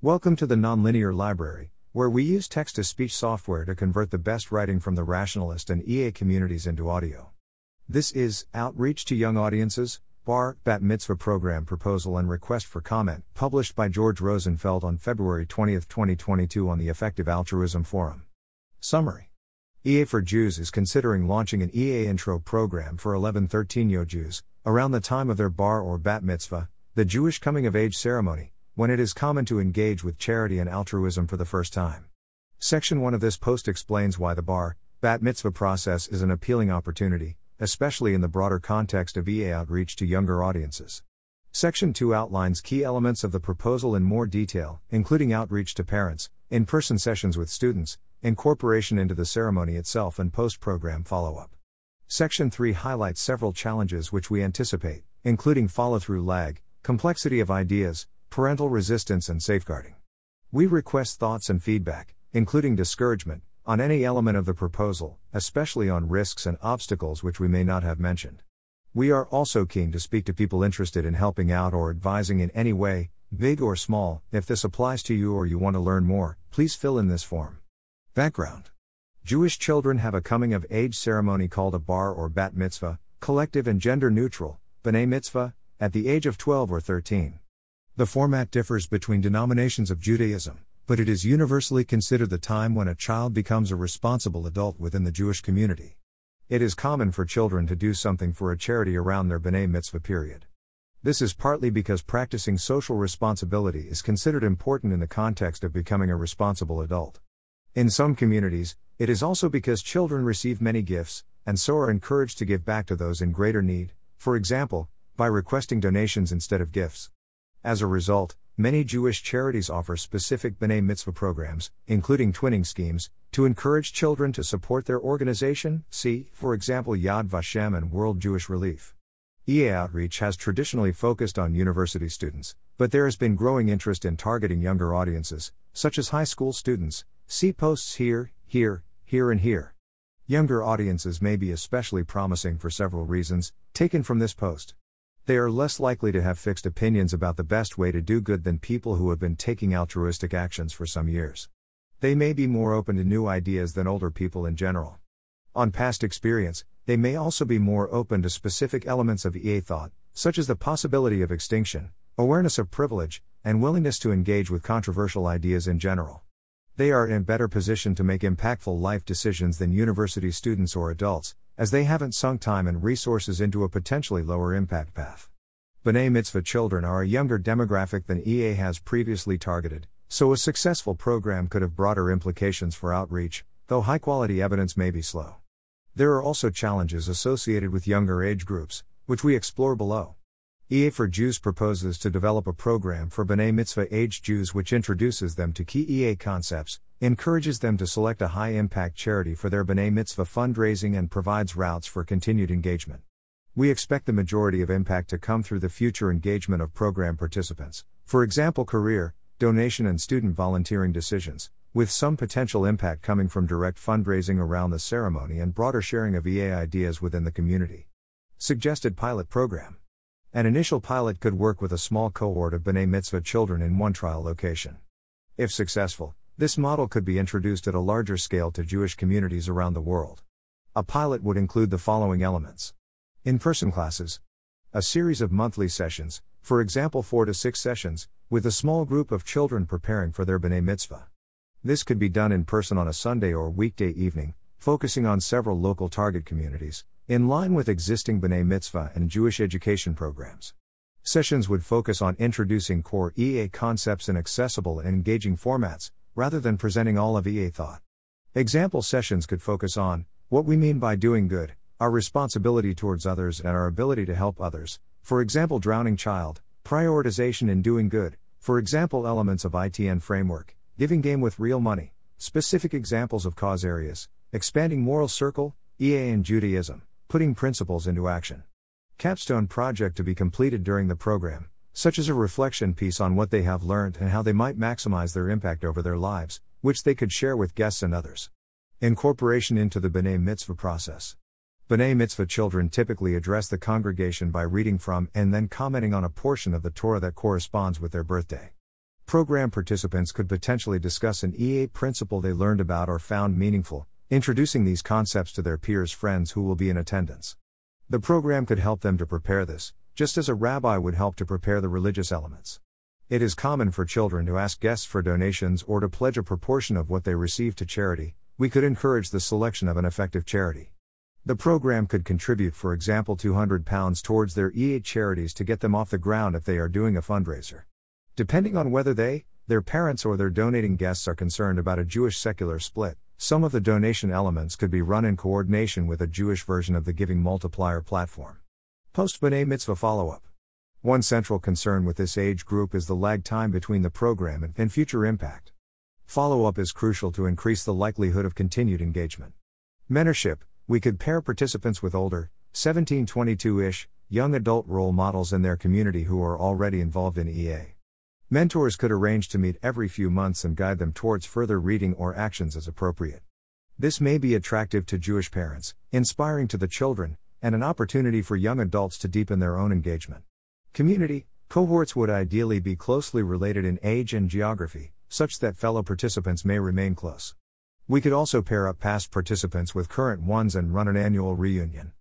Welcome to the Nonlinear Library, where we use text to speech software to convert the best writing from the rationalist and EA communities into audio. This is Outreach to Young Audiences, Bar Bat Mitzvah Program Proposal and Request for Comment, published by George Rosenfeld on February 20, 2022, on the Effective Altruism Forum. Summary EA for Jews is considering launching an EA intro program for 11 13 year Jews, around the time of their bar or bat mitzvah, the Jewish coming of age ceremony, when it is common to engage with charity and altruism for the first time. Section 1 of this post explains why the bar, bat mitzvah process is an appealing opportunity, especially in the broader context of EA outreach to younger audiences. Section 2 outlines key elements of the proposal in more detail, including outreach to parents, in person sessions with students, incorporation into the ceremony itself, and post program follow up. Section 3 highlights several challenges which we anticipate, including follow through lag, complexity of ideas, parental resistance, and safeguarding. We request thoughts and feedback, including discouragement, on any element of the proposal, especially on risks and obstacles which we may not have mentioned. We are also keen to speak to people interested in helping out or advising in any way, big or small. If this applies to you or you want to learn more, please fill in this form. Background Jewish children have a coming of age ceremony called a bar or bat mitzvah, collective and gender neutral, b'nai mitzvah, at the age of 12 or 13. The format differs between denominations of Judaism, but it is universally considered the time when a child becomes a responsible adult within the Jewish community. It is common for children to do something for a charity around their b'nai mitzvah period. This is partly because practicing social responsibility is considered important in the context of becoming a responsible adult. In some communities, it is also because children receive many gifts, and so are encouraged to give back to those in greater need, for example, by requesting donations instead of gifts. As a result, many Jewish charities offer specific B'nai Mitzvah programs, including twinning schemes, to encourage children to support their organization, see, for example, Yad Vashem and World Jewish Relief. EA Outreach has traditionally focused on university students, but there has been growing interest in targeting younger audiences, such as high school students. See posts here, here, here and here. Younger audiences may be especially promising for several reasons, taken from this post. They are less likely to have fixed opinions about the best way to do good than people who have been taking altruistic actions for some years. They may be more open to new ideas than older people in general. On past experience, they may also be more open to specific elements of EA thought, such as the possibility of extinction, awareness of privilege, and willingness to engage with controversial ideas in general. They are in a better position to make impactful life decisions than university students or adults, as they haven't sunk time and resources into a potentially lower impact path. B'nai Mitzvah children are a younger demographic than EA has previously targeted, so a successful program could have broader implications for outreach, though high quality evidence may be slow. There are also challenges associated with younger age groups, which we explore below. EA for Jews proposes to develop a program for B'nai Mitzvah aged Jews which introduces them to key EA concepts, encourages them to select a high impact charity for their B'nai Mitzvah fundraising, and provides routes for continued engagement. We expect the majority of impact to come through the future engagement of program participants, for example, career, donation, and student volunteering decisions, with some potential impact coming from direct fundraising around the ceremony and broader sharing of EA ideas within the community. Suggested pilot program. An initial pilot could work with a small cohort of B'nai Mitzvah children in one trial location. If successful, this model could be introduced at a larger scale to Jewish communities around the world. A pilot would include the following elements in person classes, a series of monthly sessions, for example, four to six sessions, with a small group of children preparing for their B'nai Mitzvah. This could be done in person on a Sunday or weekday evening, focusing on several local target communities, in line with existing B'nai Mitzvah and Jewish education programs. Sessions would focus on introducing core EA concepts in accessible and engaging formats, rather than presenting all of EA thought. Example sessions could focus on what we mean by doing good, our responsibility towards others, and our ability to help others, for example, drowning child, prioritization in doing good, for example, elements of ITN framework, giving game with real money, specific examples of cause areas, expanding moral circle, EA and Judaism, putting principles into action. Capstone project to be completed during the program, such as a reflection piece on what they have learned and how they might maximize their impact over their lives, which they could share with guests and others. Incorporation into the B'nai Mitzvah process. B'nai Mitzvah children typically address the congregation by reading from and then commenting on a portion of the Torah that corresponds with their birthday. Program participants could potentially discuss an EA principle they learned about or found meaningful, introducing these concepts to their peers friends who will be in attendance. The program could help them to prepare this, just as a rabbi would help to prepare the religious elements. It is common for children to ask guests for donations or to pledge a proportion of what they receive to charity. We could encourage the selection of an effective charity. The program could contribute, for example, £200 towards their EA charities to get them off the ground if they are doing a fundraiser. Depending on whether they, their parents, or their donating guests are concerned about a Jewish secular split, some of the donation elements could be run in coordination with a Jewish version of the Giving Multiplier platform. Post B'nai Mitzvah follow up. One central concern with this age group is the lag time between the program and, future impact. Follow up is crucial to increase the likelihood of continued engagement. Mentorship we could pair participants with older, 17 22 ish, young adult role models in their community who are already involved in EA. Mentors could arrange to meet every few months and guide them towards further reading or actions as appropriate. This may be attractive to Jewish parents, inspiring to the children, and an opportunity for young adults to deepen their own engagement. Community cohorts would ideally be closely related in age and geography, such that fellow participants may remain close. We could also pair up past participants with current ones and run an annual reunion.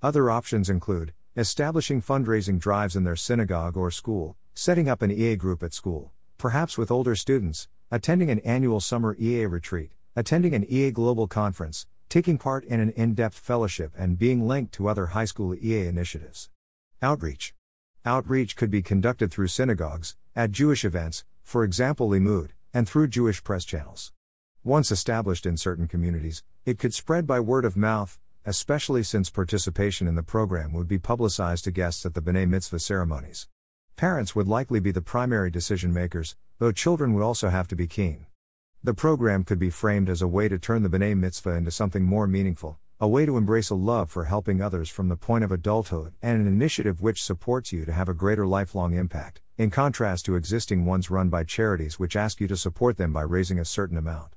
Other options include establishing fundraising drives in their synagogue or school, setting up an EA group at school, perhaps with older students, attending an annual summer EA retreat, attending an EA global conference, taking part in an in depth fellowship, and being linked to other high school EA initiatives. Outreach Outreach could be conducted through synagogues, at Jewish events, for example Limmud, and through Jewish press channels. Once established in certain communities, it could spread by word of mouth, especially since participation in the program would be publicized to guests at the B'nai Mitzvah ceremonies. Parents would likely be the primary decision makers, though children would also have to be keen. The program could be framed as a way to turn the B'nai Mitzvah into something more meaningful, a way to embrace a love for helping others from the point of adulthood, and an initiative which supports you to have a greater lifelong impact, in contrast to existing ones run by charities which ask you to support them by raising a certain amount.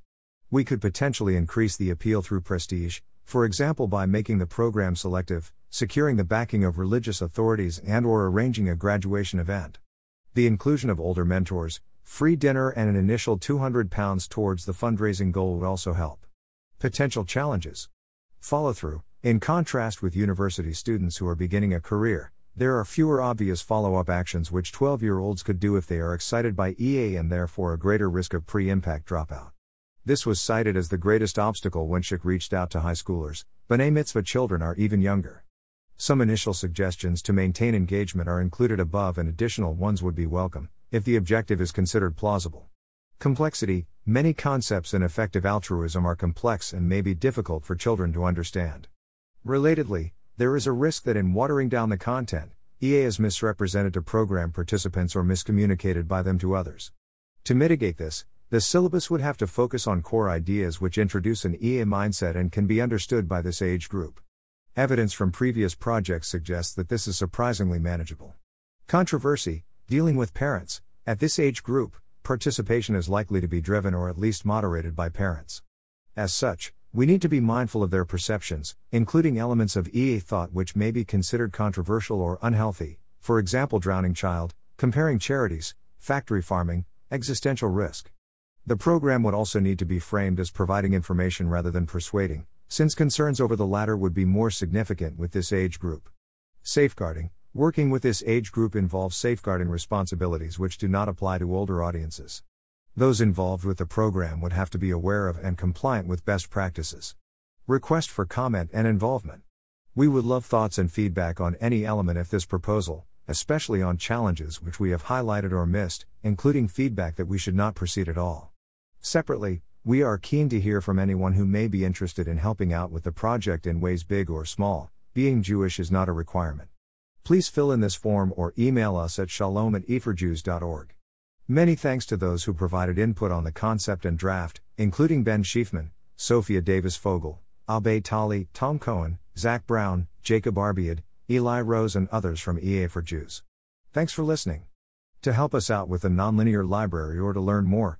We could potentially increase the appeal through prestige, for example by making the program selective, securing the backing of religious authorities and or arranging a graduation event. The inclusion of older mentors, free dinner and an initial 200 pounds towards the fundraising goal would also help. Potential challenges Follow through. In contrast with university students who are beginning a career, there are fewer obvious follow up actions which 12 year olds could do if they are excited by EA and therefore a greater risk of pre impact dropout. This was cited as the greatest obstacle when SHIC reached out to high schoolers, B'nai Mitzvah children are even younger. Some initial suggestions to maintain engagement are included above, and additional ones would be welcome, if the objective is considered plausible. Complexity Many concepts in effective altruism are complex and may be difficult for children to understand. Relatedly, there is a risk that in watering down the content, EA is misrepresented to program participants or miscommunicated by them to others. To mitigate this, the syllabus would have to focus on core ideas which introduce an EA mindset and can be understood by this age group. Evidence from previous projects suggests that this is surprisingly manageable. Controversy Dealing with parents, at this age group, participation is likely to be driven or at least moderated by parents. As such, we need to be mindful of their perceptions, including elements of EA thought which may be considered controversial or unhealthy, for example, drowning child, comparing charities, factory farming, existential risk. The program would also need to be framed as providing information rather than persuading, since concerns over the latter would be more significant with this age group. Safeguarding Working with this age group involves safeguarding responsibilities which do not apply to older audiences. Those involved with the program would have to be aware of and compliant with best practices. Request for comment and involvement. We would love thoughts and feedback on any element of this proposal, especially on challenges which we have highlighted or missed, including feedback that we should not proceed at all. Separately, we are keen to hear from anyone who may be interested in helping out with the project in ways big or small. Being Jewish is not a requirement. Please fill in this form or email us at shalom at eaforjews.org. Many thanks to those who provided input on the concept and draft, including Ben Schiefman, Sophia Davis Fogel, Abe Tali, Tom Cohen, Zach Brown, Jacob Arbiad, Eli Rose, and others from EA for Jews. Thanks for listening. To help us out with the Nonlinear Library or to learn more,